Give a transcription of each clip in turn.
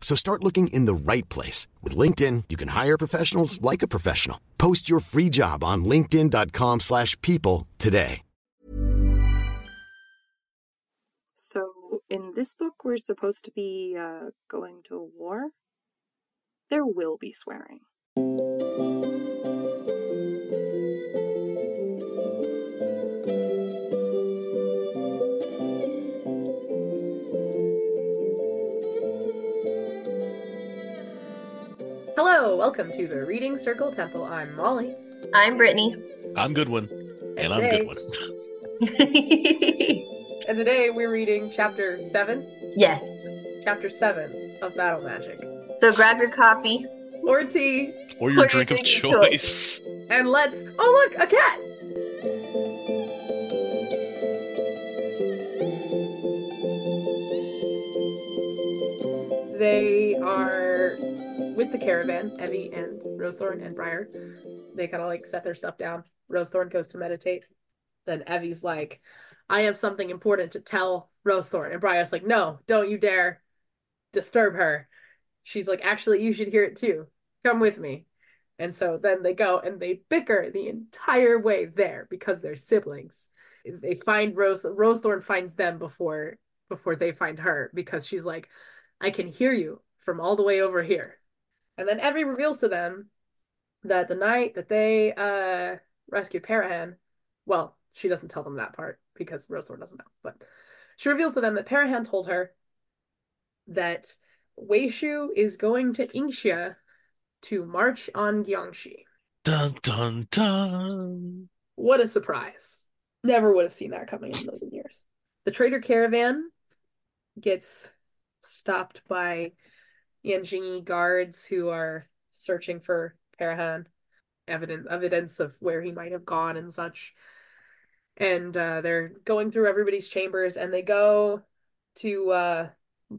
So start looking in the right place. With LinkedIn, you can hire professionals like a professional. Post your free job on linkedin.com slash people today. So, in this book, we're supposed to be uh, going to a war? There will be swearing. Hello, welcome to the Reading Circle Temple. I'm Molly. I'm Britni. I'm Goodwin. And, I'm Goodwin. And today we're reading chapter 7, yes. chapter 7 of Battle Magic. So grab your coffee. Or tea, Or your Or your drink of drink of choice. and let's. Oh, look, a cat! Caravan, Evvy and Rosethorn and Briar. They kind of like set their stuff down. Rosethorn goes to meditate. Then Evvy's like, I have something important to tell Rosethorn. And Briar's like, No, don't you dare disturb her. She's like, Actually, you should hear it too. Come with me. And so then they go and they bicker the entire way there because they're siblings. They find Rose Rosethorn finds them before before they find her because she's like, I can hear you from all the way over here. And then Evvy reveals to them that the night that they uh rescued Parahan, well, she doesn't tell them that part because Rosethorn doesn't know, but she reveals to them that Parahan told her that Weishu is going to Ingxia to march on Gyongxe. Dun dun dun. What a surprise. Never would have seen that coming in a million years. The trader caravan gets stopped by Yanjingyi guards who are searching for Parahan, evidence evidence of where he might have gone and such. And uh, they're going through everybody's chambers and they go to uh,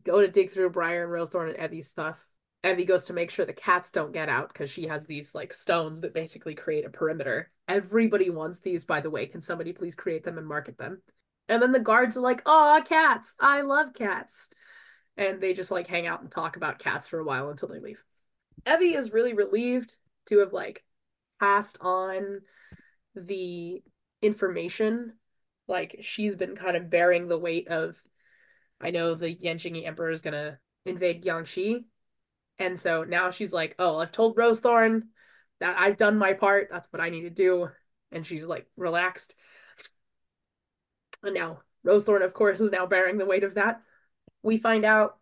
go to dig through Briar and Rosethorn and Evvy's stuff. Evvy goes to make sure the cats don't get out because she has these like stones that basically create a perimeter. Everybody wants these, by the way. Can somebody please create them and market them? And then the guards are like, "Aw, cats! I love cats," and they just like hang out and talk about cats for a while until they leave. Evvy is really relieved to have like passed on the information. Like she's been kind of bearing the weight of, I know the Yanjingyi Emperor is gonna invade Gyongxe, and so now she's like, "Oh, I've told Rosethorn that I've done my part. That's what I need to do," and she's like relaxed. And now Rosethorn, of course, is now bearing the weight of that. We find out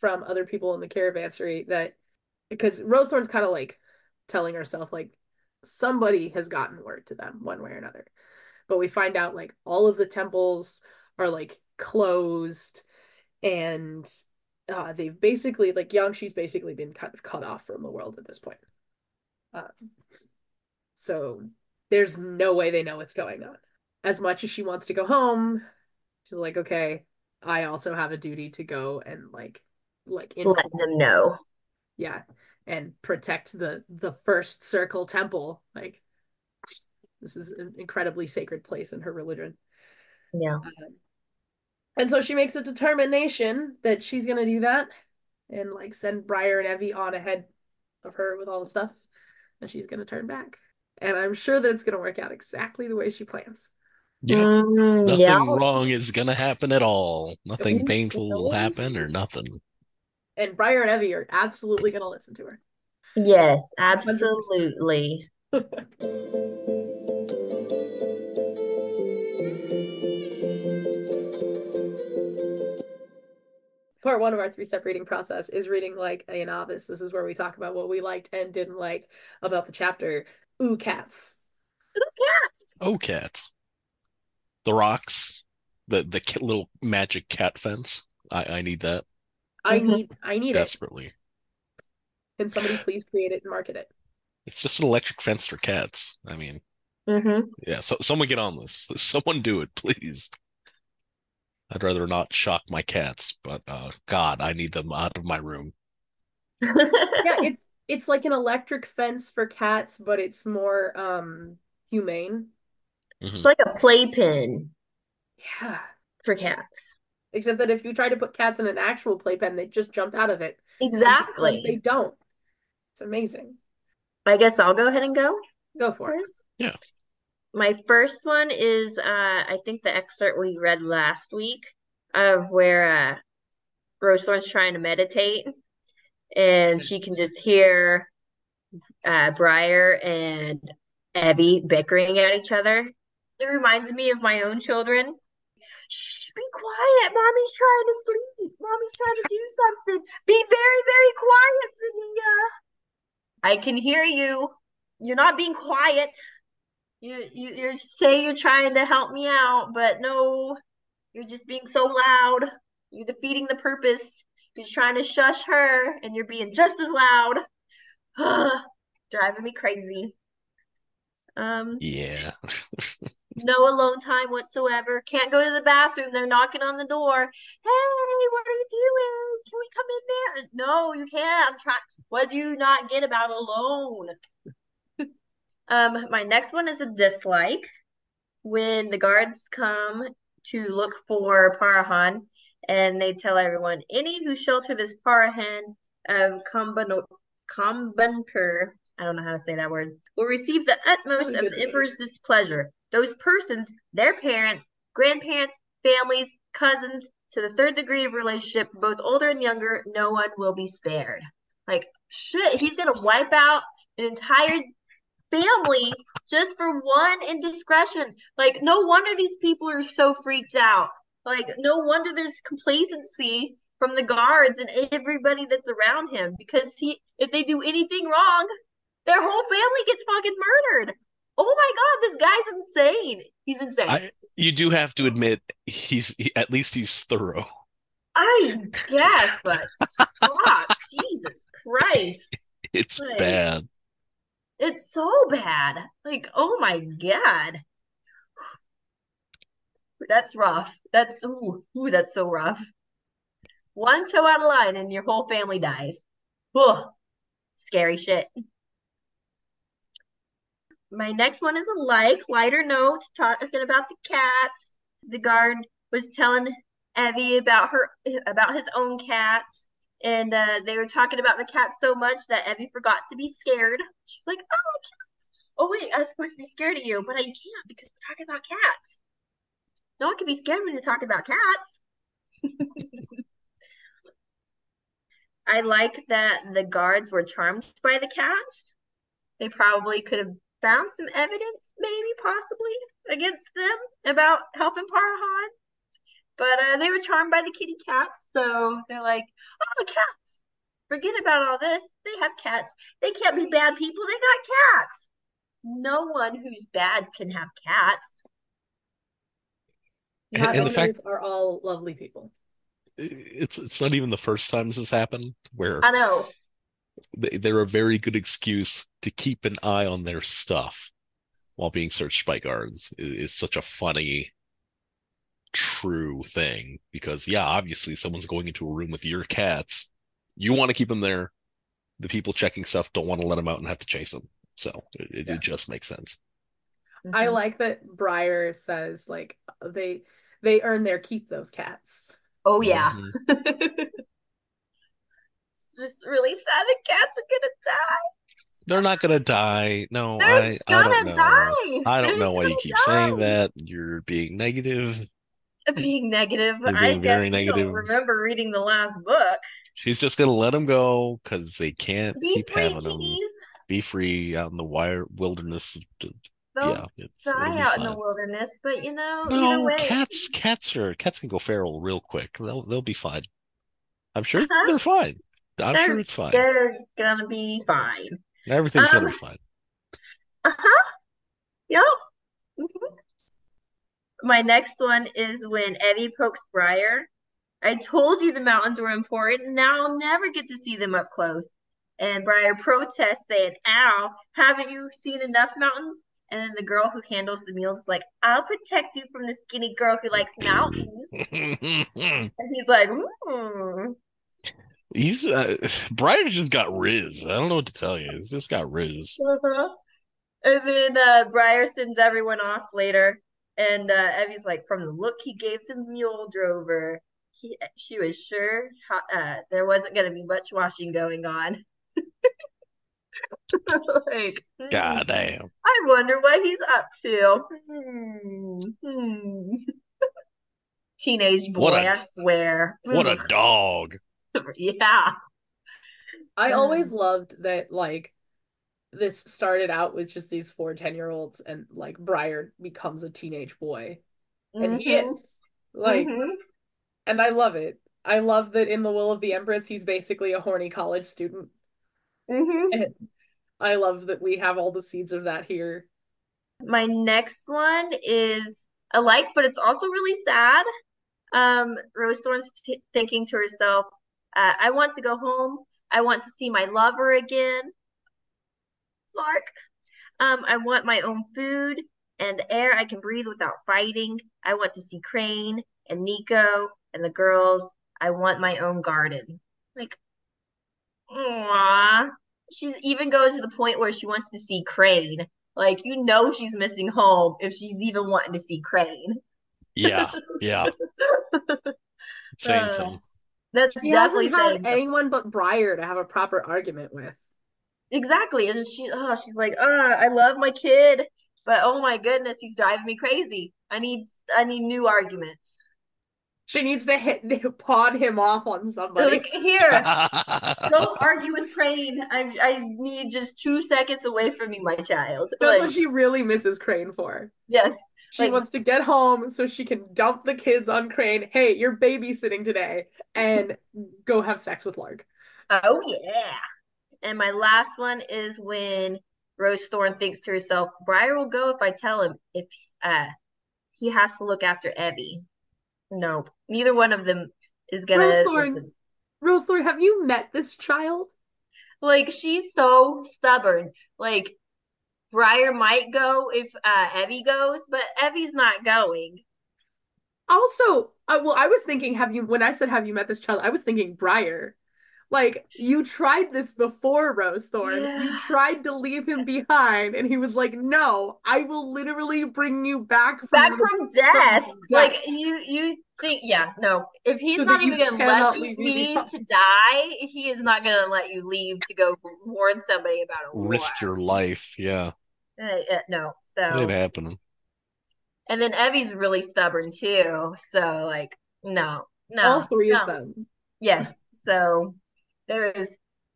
from other people in the caravanserai that because Rosethorn's kind of like telling herself like somebody has gotten word to them one way or another. But we find out like all of the temples are like closed and uh, they've basically like Yangshi's basically been kind of cut off from the world at this point. Uh, so there's no way they know what's going on. As much as she wants to go home, she's like, okay, I also have a duty to go and like like Let them know. yeah and protect the the first circle temple like this is an incredibly sacred place in her religion Yeah. Um, and so she makes a determination that she's gonna do that and like send Briar and Evvy on ahead of her with all the stuff and she's gonna turn back and I'm sure that it's gonna work out exactly the way she plans yeah. Mm, nothing wrong is gonna happen at all. Nothing painful will happen or nothing. And Briar and Evvy are absolutely gonna listen to her. Yes, absolutely. part one of our three step reading process is reading like a novice. This is where we talk about what we liked and didn't like about the chapter. Ooh, cats. Ooh, cats. Oh, cats. The rocks, the the little magic cat fence. I I need that I Mhm. need I need it. desperately. Can somebody please create it and market it? It's just an electric fence for cats. I mean, Mm-hmm. yeah. So someone get on this. Someone do it, please. I'd rather not shock my cats, but uh, God, I need them out of my room. Yeah, it's it's like an electric fence for cats, but it's more um humane. Mhm. It's like a playpen Yeah. for cats. Except that if you try to put cats in an actual playpen, they just jump out of it. Exactly. they don't. It's amazing. I guess I'll go ahead and go Go for it. Yeah. My first one is uh I think the excerpt we read last week of where uh Rosethorn's trying to meditate and she can just hear uh Briar and Evvy bickering at each other. It reminds me of my own children. Shh, be quiet. Mommy's trying to sleep. Mommy's trying to do something. Be very, very quiet, Zennia. I can hear you. You're not being quiet. You you you say you're trying to help me out, but no, you're just being so loud. You're defeating the purpose. You're trying to shush her, and you're being just as loud. Driving me crazy. Um, Yeah. no alone time whatsoever. Can't go to the bathroom. They're knocking on the door. Hey, what are you doing? Can we come in there? No, you can't. I'm trying. What do you not get about alone? Um, my next one is a dislike. When the guards come to look for Parahan, and they tell everyone, any who shelter this Parahan of Kamban Kambanpur, I don't know how to say that word, will receive the utmost of the emperor's displeasure. Those persons, their parents, grandparents, families, cousins, to the third degree of relationship, both older and younger, no one will be spared. Like, shit, he's gonna wipe out an entire family just for one indiscretion. Like, no wonder these people are so freaked out. Like, no wonder there's complacency from the guards and everybody that's around him because he, if they do anything wrong, their whole family gets fucking murdered. Oh my God, this guy's insane. He's insane. I you do have to admit he's he, at least he's thorough. I guess, but fuck, Jesus Christ. It's Like- bad. It's so bad. Like, oh my God. That's rough. That's ooh, ooh, that's so rough. One toe out of line and your whole family dies. Ugh, scary shit. My next one is a like, lighter note, talking about the cats. The guard was telling Evvy about her about his own cats, and uh, they were talking about the cats so much that Evvy forgot to be scared. She's like, "Oh, cats! Oh wait, I was supposed to be scared of you, but I can't because we're talking about cats. No one can be scared when you're talking about cats." I like that the guards were charmed by the cats. They probably could have found some evidence, maybe possibly, against them about helping Parahan. But uh, they were charmed by the kitty cats, so they're like, "Oh, the cats! Forget about all this. They have cats. They can't be bad people. They got cats. No one who's bad can have cats." And, and the fact are all lovely people. it's it's not even the first time this has happened where I know. They, they're a very good excuse to keep an eye on their stuff while being searched by guards It is such a funny true thing because yeah obviously someone's going into a room with your cats you want to keep them there the people checking stuff don't want to let them out and have to chase them so it, it, Yeah. it just makes sense I Mhm. like that Briar says like they they earn their keep those cats. Oh yeah. Mhm. Just really sad the cats are gonna die. they're not gonna die no They're I, I gonna don't know die. I don't They're know why you keep saying that you're being negative Being negative. You're I being guess very negative. remember reading the last book. She's just gonna let them go because they can't Be keep free, having them kitties. be free out in the wire wilderness. They'll yeah, die out in the wilderness, but you know, No, cats, cats are cats can go feral real quick. They'll they'll be fine. I'm sure Uh-huh. they're fine. I'm They're- sure it's fine. They're gonna be fine. Everything's gonna Um, be fine. Uh-huh. Yep. Mhm. My next one is when Eddie pokes Briar. I told you the mountains were important, now I'll never get to see them up close. And Briar protests, saying, Ow, haven't you seen enough mountains? And then the girl who handles the meals is like, I'll protect you from the skinny girl who likes mountains. And he's like, hmm. He's uh, Briar's just got Riz. I don't know what to tell you. He's just got Riz. Uh-huh. And then uh, Briar sends everyone off later, and uh, Evvy's like, from the look he gave the mule drover, he she was sure uh, there wasn't going to be much washing going on. like, hmm, God damn. I wonder what he's up to. Hmm, hmm. Teenage boy, What a- I swear. What a dog. yeah. I Um, always loved that like this started out with just these four 10 year olds and like Briar becomes a teenage boy. And he Mhm, is. Like mhm. and I love it. I love that in The Will of the Empress he's basically a horny college student. Mhm. And I love that we have all the seeds of that here. My next one is alike, but it's also really sad. Um, Rosethorn's t thinking to herself, uh, I want to go home. I want to see my lover again. Clark. Um, I want my own food and air I can breathe without fighting. I want to see Crane and Niko and the girls. I want my own garden. Like, aww. She even goes to the point where she wants to see Crane. Like, you know she's missing home if she's even wanting to see Crane. Yeah, yeah. Saying Uh, something. That's She definitely hasn't had saying anyone but Briar to have a proper argument with. Exactly. And she oh she's like, oh, I love my kid, but oh my goodness, he's driving me crazy. I need I need new arguments. She needs to hit pawn him off on somebody. like, here, don't argue with Crane. I I need just two seconds away from you, my child. That's Like, what she really misses Crane for. yes. She Like- wants to get home so she can dump the kids on Crane. Hey, you're babysitting today, and go have sex with Lark. Oh yeah. And my last one is when Rosethorn thinks to herself, Briar will go if I tell him if uh he has to look after Evvy. Nope. Neither one of them is gonna Rosethorn. listen. Rosethorn, have you met this child? Like she's so stubborn. Like Briar might go if uh Evvy goes, but Evvy's not going. Also, uh, well, I was thinking, have you, when I said, have you met this child, I was thinking Briar. Like, you tried this before, Rosethorn. You tried to leave him behind, and he was like, no, I will literally bring you back from Back the- from death. death. Like you you think yeah, no. If he's So not even gonna let you leave leave to die, he is not gonna let you leave to go warn somebody about a war. Risk your life. Yeah, Uh, uh, no. it ain't happening. and then Evvy's really stubborn too. So like no, no. all three no. of them. Yes. So there is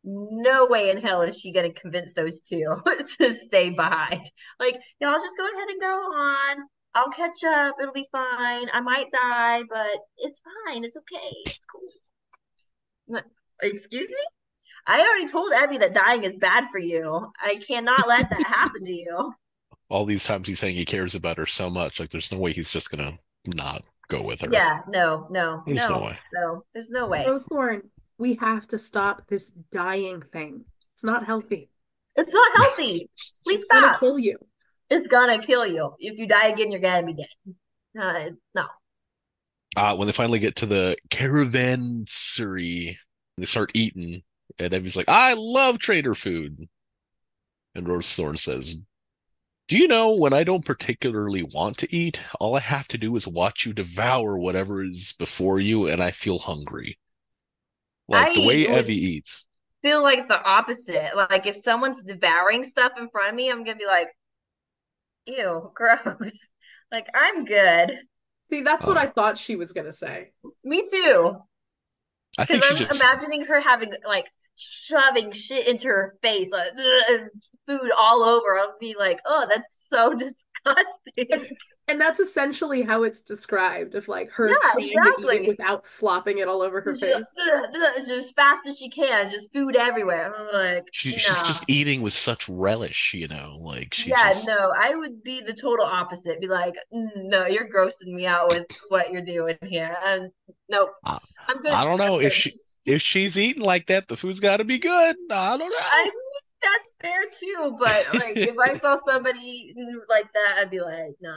no way in hell is she gonna convince those two to stay behind. Like, y'all just go ahead and go on. I'll catch up. It'll be fine. I might die, but it's fine. It's okay. It's cool. What- Excuse me? I already told Abby that dying is bad for you. I cannot let that happen to you. All these times he's saying he cares about her so much, like there's no way he's just gonna not go with her. Yeah, no, no, There's no no. way. So there's no way. Rosethorn, we have to stop this dying thing. It's not healthy. It's not healthy. Please stop. it's gonna kill you. It's gonna kill you. If you die again, you're gonna be dead. Uh, no. Uh, when they finally get to the caravansary, they start eating, and Evvy's like, I love trader food. And Rosethorn says, Do you know when I don't particularly want to eat, all I have to do is watch you devour whatever is before you, and I feel hungry. Like the way Evvy eats. Feel like the opposite. Like if someone's devouring stuff in front of me, I'm gonna be like, ew, gross. Like I'm good. See, that's what Oh. I thought she was gonna say. Me too. I Because think she I'm just imagining her having like shoving shit into her face, like food all over. I'll be like, oh, that's so disgusting. And that's essentially how it's described of like her Yeah, trying to eat exactly. it without slopping it all over her face. Just, just as fast as she can, just food everywhere. I'm like, She, she's nah. just eating with such relish, you know, like she yeah, just no, I would be the total opposite. Be like, "Mm, no, you're grossing me out with what you're doing here. And nope, I- I'm good. I don't know if she if she's eating like that, the food's got to be good. I don't know. I mean, that's fair too, but like if I saw somebody like that, I'd be like, nah,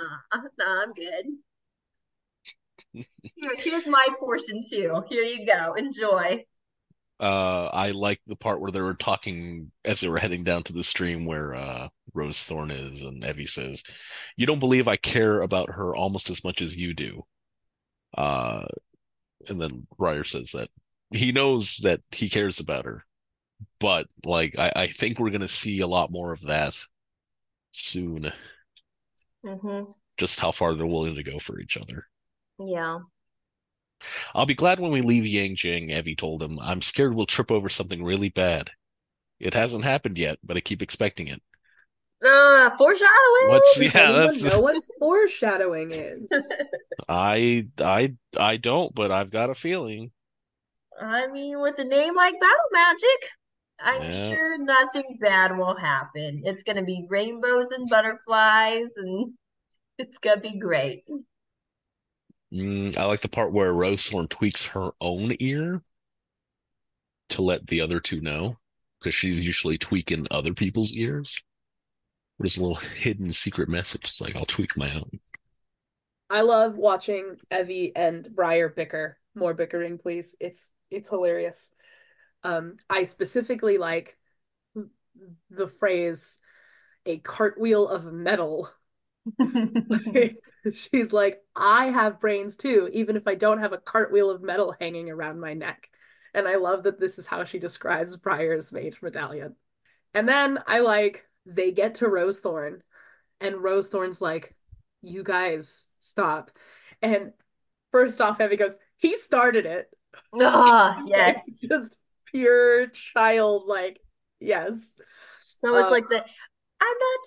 nah, I'm good. Here, here's my portion too. Here you go. Enjoy. Uh, I like the part where they were talking as they were heading down to the stream where uh Rosethorn is, and Evvy says, "You don't believe I care about her almost as much as you do." Uh, and then Briar says that he knows that he cares about her, but like I, I think we're gonna see a lot more of that soon. Mm-hmm. Just how far they're willing to go for each other. Yeah. I'll be glad when we leave Yanjing, Evvy told him. I'm scared we'll trip over something really bad. It hasn't happened yet, but I keep expecting it. Uh, foreshadowing. What's yeah, that's know what foreshadowing is? I I I don't, but I've got a feeling. I mean, with a name like Battle Magic, I'm Yeah. sure nothing bad will happen. It's gonna be rainbows and butterflies, and it's gonna be great. Mm, I like the part where Rosethorn tweaks her own ear to let the other two know, because she's usually tweaking other people's ears. There's a little hidden secret message. It's like I'll tweak my own. I love watching Evvy and Briar bicker. More bickering, please. It's it's hilarious. Um, I specifically like the phrase a cartwheel of metal. She's like, I have brains too, even if I don't have a cartwheel of metal hanging around my neck. And I love that this is how she describes Briar's mage medallion. And then I like they get to Rosethorn, and Rosethorn's like, You guys stop. And first off, Evvy goes, He started it. Ah, yes. Just pure child, like, yes. So it's Um, like the I'm not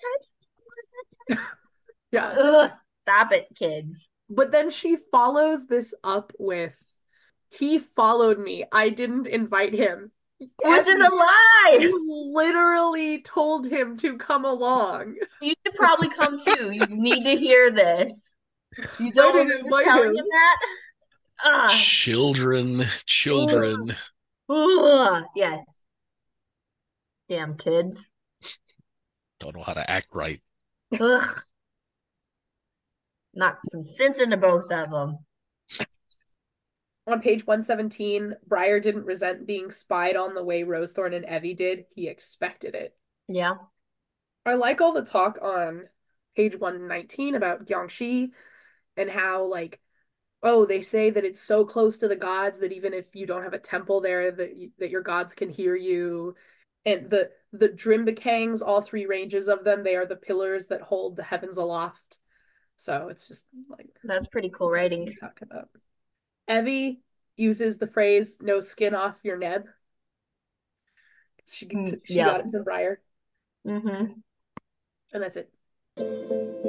touched Yeah. touching. Ugh, stop it, kids. But then she follows this up with, He followed me. I didn't invite him. Which is Evvy, a lie. You literally told him to come along. You should probably come too. You need to hear this. You don't didn't want to tell him. him that? Ah, Children, children. Ugh, yes. Damn kids. Don't know how to act right. Ugh. Knock some sense into both of them. On page 117, Briar didn't resent being spied on the way Rosethorn and Evvy did. He expected it. Yeah. I like all the talk on page 119 about Gyongxe and how like oh they say that it's so close to the gods that even if you don't have a temple there that you, that your gods can hear you and the the Drimbakangs all three ranges of them they are the pillars that hold the heavens aloft so it's just like That's pretty cool writing. talk about Evvy uses the phrase no skin off your neb she, Mm, she yeah. got it from Briar Mm-hmm. and that's it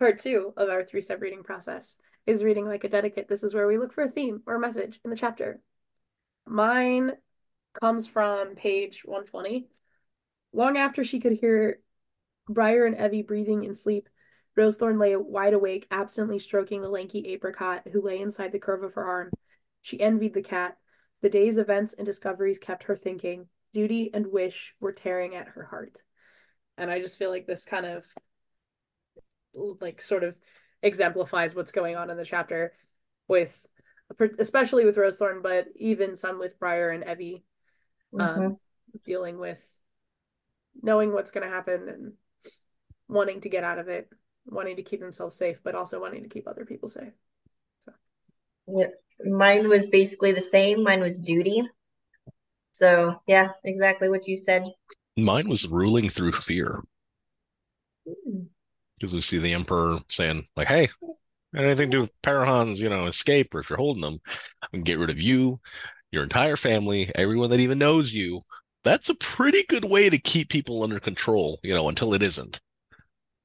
Part two of our three step reading process is reading like a dedicate. This is where we look for a theme or a message in the chapter. Mine comes from page 120. Long after she could hear Briar and Evvy breathing in sleep, Rosethorn lay wide awake, absently stroking the lanky apricot who lay inside the curve of her arm. She envied the cat. The day's events and discoveries kept her thinking. Duty and wish were tearing at her heart. And I just feel like this kind of like sort of exemplifies what's going on in the chapter with especially with Rosethorn, but even some with Briar and Evvy um, mm-hmm. dealing with knowing what's going to happen and wanting to get out of it wanting to keep themselves safe, but also wanting to keep other people safe. So. Yeah, mine was basically the same. Mine was duty. So yeah, exactly what you said. Mine was ruling through fear. Because we see the emperor saying, like, hey, anything to do with Parahans, you know, escape, or if you're holding them, I can get rid of you, your entire family, everyone that even knows you. That's a pretty good way to keep people under control, you know, until it isn't.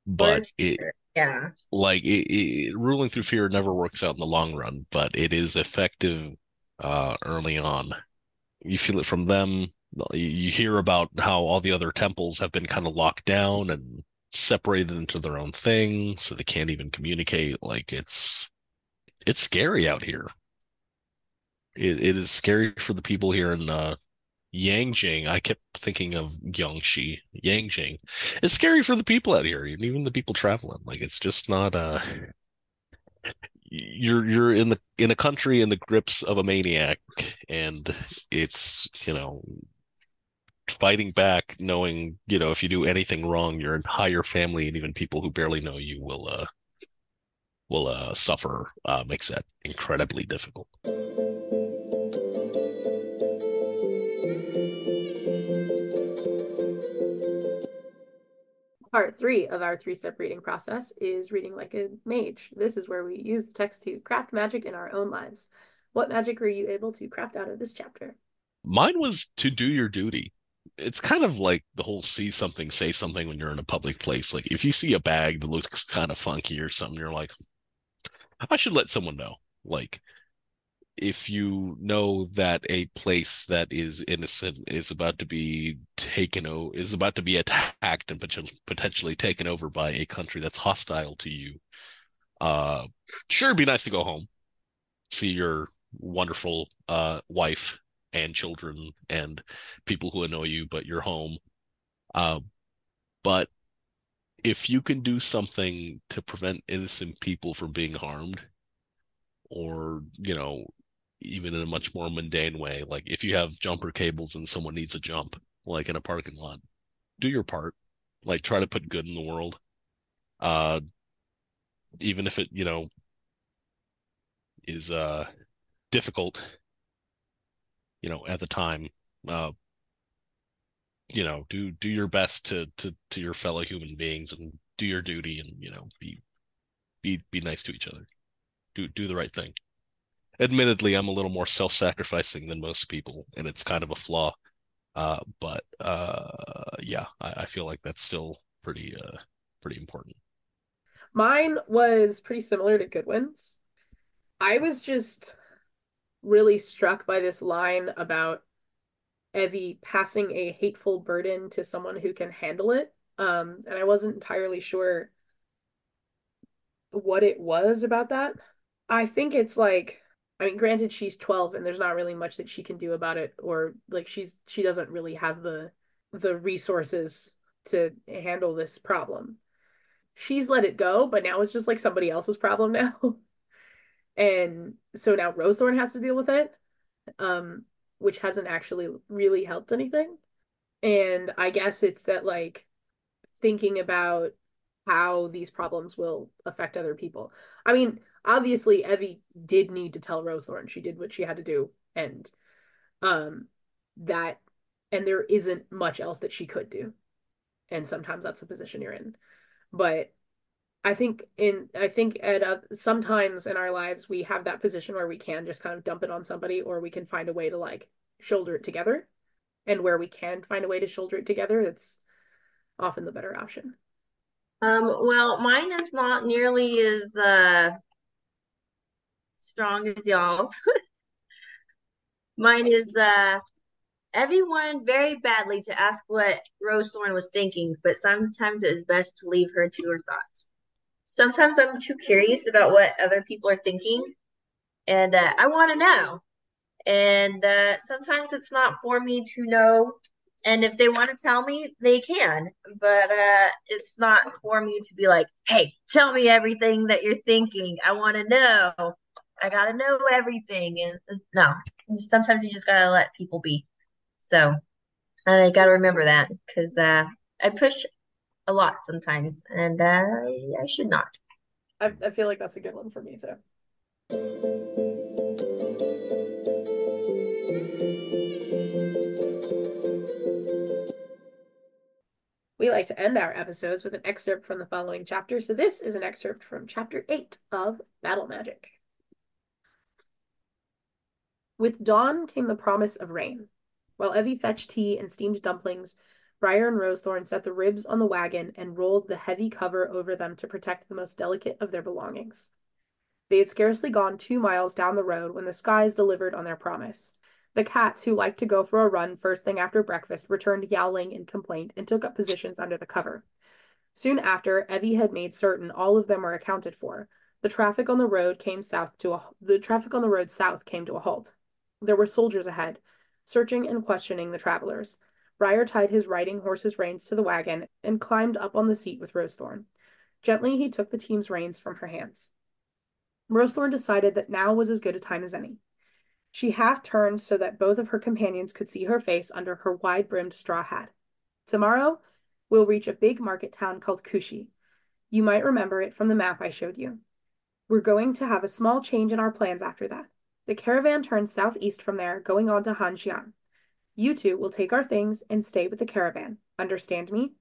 But it yeah. like it, it, ruling through fear never works out in the long run but it is effective uh early on. You feel it from them. You hear about how all the other temples have been kind of locked down and separated into their own thing so they can't even communicate like it's it's scary out here it, it is scary for the people here in uh Yanjing, I kept thinking of Yangshi, Yanjing. It's scary for the people out here, even the people traveling. Like it's just not uh you're you're in the in a country in the grips of a maniac and it's, you know, fighting back knowing, you know, if you do anything wrong, your entire family and even people who barely know you will uh will uh suffer uh makes that incredibly difficult. Part three of our three step reading process is reading like a mage. This is where we use the text to craft magic in our own lives. What magic were you able to craft out of this chapter? Mine was to do your duty. It's kind of like the whole see something, say something when you're in a public place. Like if you see a bag that looks kind of funky or something, you're like, I should let someone know. Like if you know that a place that is innocent is about to be taken o- is about to be attacked and potentially taken over by a country that's hostile to you uh sure it'd be nice to go home see your wonderful uh wife and children and people who annoy you but you're home uh but if you can do something to prevent innocent people from being harmed or you know even in a much more mundane way. Like if you have jumper cables and someone needs a jump, like in a parking lot, do your part. Like try to put good in the world. Uh even if it, you know, is uh difficult, you know, at the time. Uh you know, do do your best to to to your fellow human beings and do your duty and, you know, be be be nice to each other. Do do the right thing. Admittedly, I'm a little more self-sacrificing than most people, and it's kind of a flaw. Uh, but uh, yeah, I, I feel like that's still pretty uh pretty important. Mine was pretty similar to Goodwin's. I was just really struck by this line about Evvy passing a hateful burden to someone who can handle it. Um, and I wasn't entirely sure what it was about that. I think it's like I mean, granted she's 12 and there's not really much that she can do about it or like she's she doesn't really have the the resources to handle this problem. She's let it go, but now it's just like somebody else's problem now. And so now Rosethorn has to deal with it. Um which hasn't actually really helped anything. And I guess it's that like thinking about how these problems will affect other people. I mean, obviously Evvy did need to tell Rosethorn. She did what she had to do and um that and there isn't much else that she could do. And sometimes that's the position you're in. But I think in I think at a, sometimes in our lives we have that position where we can just kind of dump it on somebody or we can find a way to like shoulder it together. And where we can find a way to shoulder it together, it's often the better option. Um, well, mine is not nearly as uh, strong as y'all's. mine is uh, everyone very badly to ask what Rosethorn was thinking, but sometimes it is best to leave her to her thoughts. Sometimes I'm too curious about what other people are thinking, and uh, I want to know. And uh, sometimes it's not for me to know and if they want to tell me they can but uh it's not for me to be like hey tell me everything that you're thinking. I want to know. I gotta know everything. And no sometimes you just gotta let people be. So i gotta remember that because uh i push a lot sometimes and i should not I, I feel like that's a good one for me too We like to end our episodes with an excerpt from the following chapter, so this is an excerpt from chapter 8 of Battle Magic. With dawn came the promise of rain. While Evvy fetched tea and steamed dumplings, Briar and Rosethorn set the ribs on the wagon and rolled the heavy cover over them to protect the most delicate of their belongings. They had scarcely gone two miles down the road when the skies delivered on their promise. The cats, who liked to go for a run first thing after breakfast, returned yowling in complaint and took up positions under the cover. Soon after, Evvy had made certain all of them were accounted for. The traffic on the road came south to a the traffic on the road south came to a halt. There were soldiers ahead, searching and questioning the travelers. Briar tied his riding horse's reins to the wagon and climbed up on the seat with Rosethorn. Gently he took the team's reins from her hands. Rosethorn decided that now was as good a time as any. She half turned so that both of her companions could see her face under her wide brimmed straw hat. Tomorrow, we'll reach a big market town called Kushi. You might remember it from the map I showed you. We're going to have a small change in our plans after that. The caravan turns southeast from there, going on to Hanxian. You two will take our things and stay with the caravan. Understand me?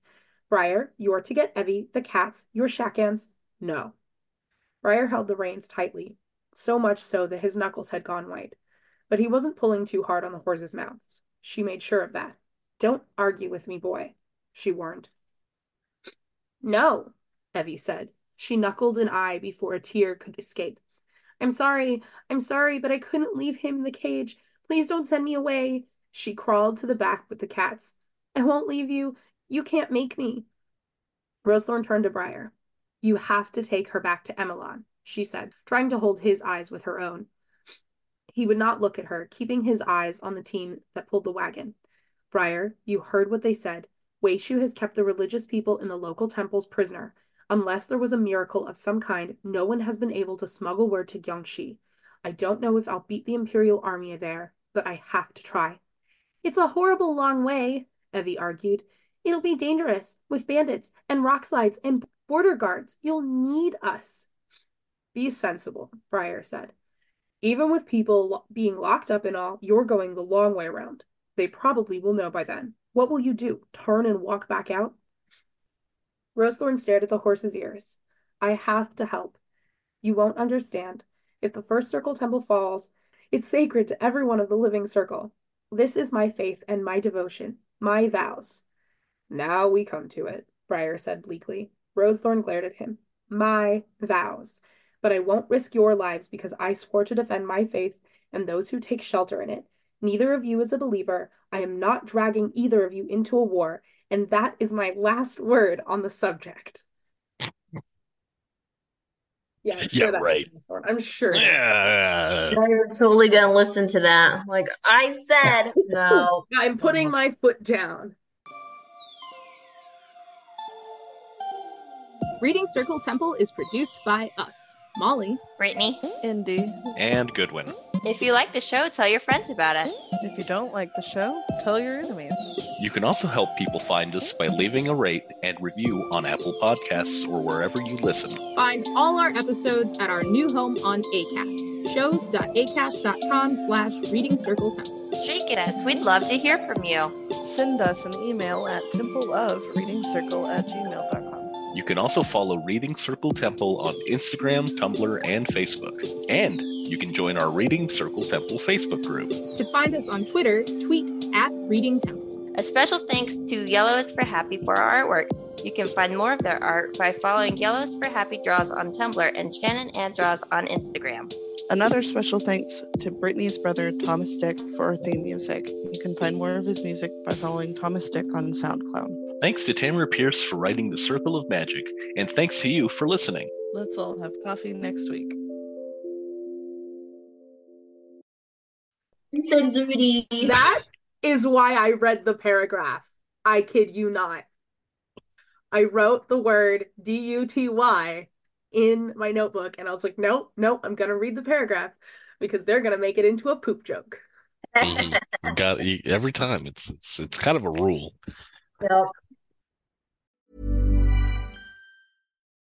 Briar, you are to get Evvy, the cats, your shakkans. No. Briar held the reins tightly, so much so that his knuckles had gone white. But he wasn't pulling too hard on the horses' mouths. She made sure of that. Don't argue with me, boy, she warned. No, Evvy said. She knuckled an eye before a tear could escape. I'm sorry, I'm sorry, but I couldn't leave him in the cage. Please don't send me away. She crawled to the back with the cats. I won't leave you. You can't make me. Rosethorn turned to Briar. You have to take her back to Emelan, she said, trying to hold his eyes with her own. He would not look at her, keeping his eyes on the team that pulled the wagon. Briar, you heard what they said. Weishu has kept the religious people in the local temples prisoner. Unless there was a miracle of some kind, no one has been able to smuggle word to Gyongxe. I don't know if I'll beat the Imperial Army there, but I have to try. It's a horrible long way, Evvy argued. It'll be dangerous, with bandits and rock slides and border guards. You'll need us. Be sensible, Briar said. Even with people being locked up and all, you're going the long way around. They probably will know by then. What will you do? Turn and walk back out? Rosethorn stared at the horse's ears. I have to help. You won't understand. If the first circle temple falls, it's sacred to every one of the living circle. This is my faith and my devotion, my vows. Now we come to it, Briar said bleakly. Rosethorn glared at him. My vows. But I won't risk your lives because I swore to defend my faith and those who take shelter in it. Neither of you is a believer. I am not dragging either of you into a war, and that is my last word on the subject. Yeah, I'm sure Yeah, right. Rosethorn. I'm sure. Yeah. You're totally gonna listen to that. Like I said, no. I'm putting my foot down. Reading Circle Temple is produced by us, Molly. Britni, Indy. And Goodwin. if you like the show, tell your friends about us. If you don't like the show, tell your enemies. You can also help people find us by leaving a rate and review on Apple Podcasts or wherever you listen. Find all our episodes at our new home on ACAST, shows.acast.com slash reading circle temple. Shriek at us. We'd love to hear from you. Send us an email at templeofreadingcircle at gmail.com. You can also follow Reading Circle Temple on Instagram, Tumblr, and Facebook. And you can join our Reading Circle Temple Facebook group. To find us on Twitter, tweet at reading temple. A special thanks to Yellow is for Happy for our artwork. You can find more of their art by following Yellow is for Happy Draws on Tumblr and Shannon Anne Draws on Instagram. Another special thanks to Britni's brother Thomas Dick for our theme music. You can find more of his music by following Thomas Dick on SoundCloud. Thanks to Tamora Pierce for writing The Circle of Magic, and thanks to you for listening. Let's all have coffee next week. Integrity. That is why I read the paragraph. I kid you not. I wrote the word D U T Y in my notebook and I was like, nope, nope, I'm gonna read the paragraph because they're gonna make it into a poop joke. You Got you- every time. It's it's it's kind of a rule. Yep.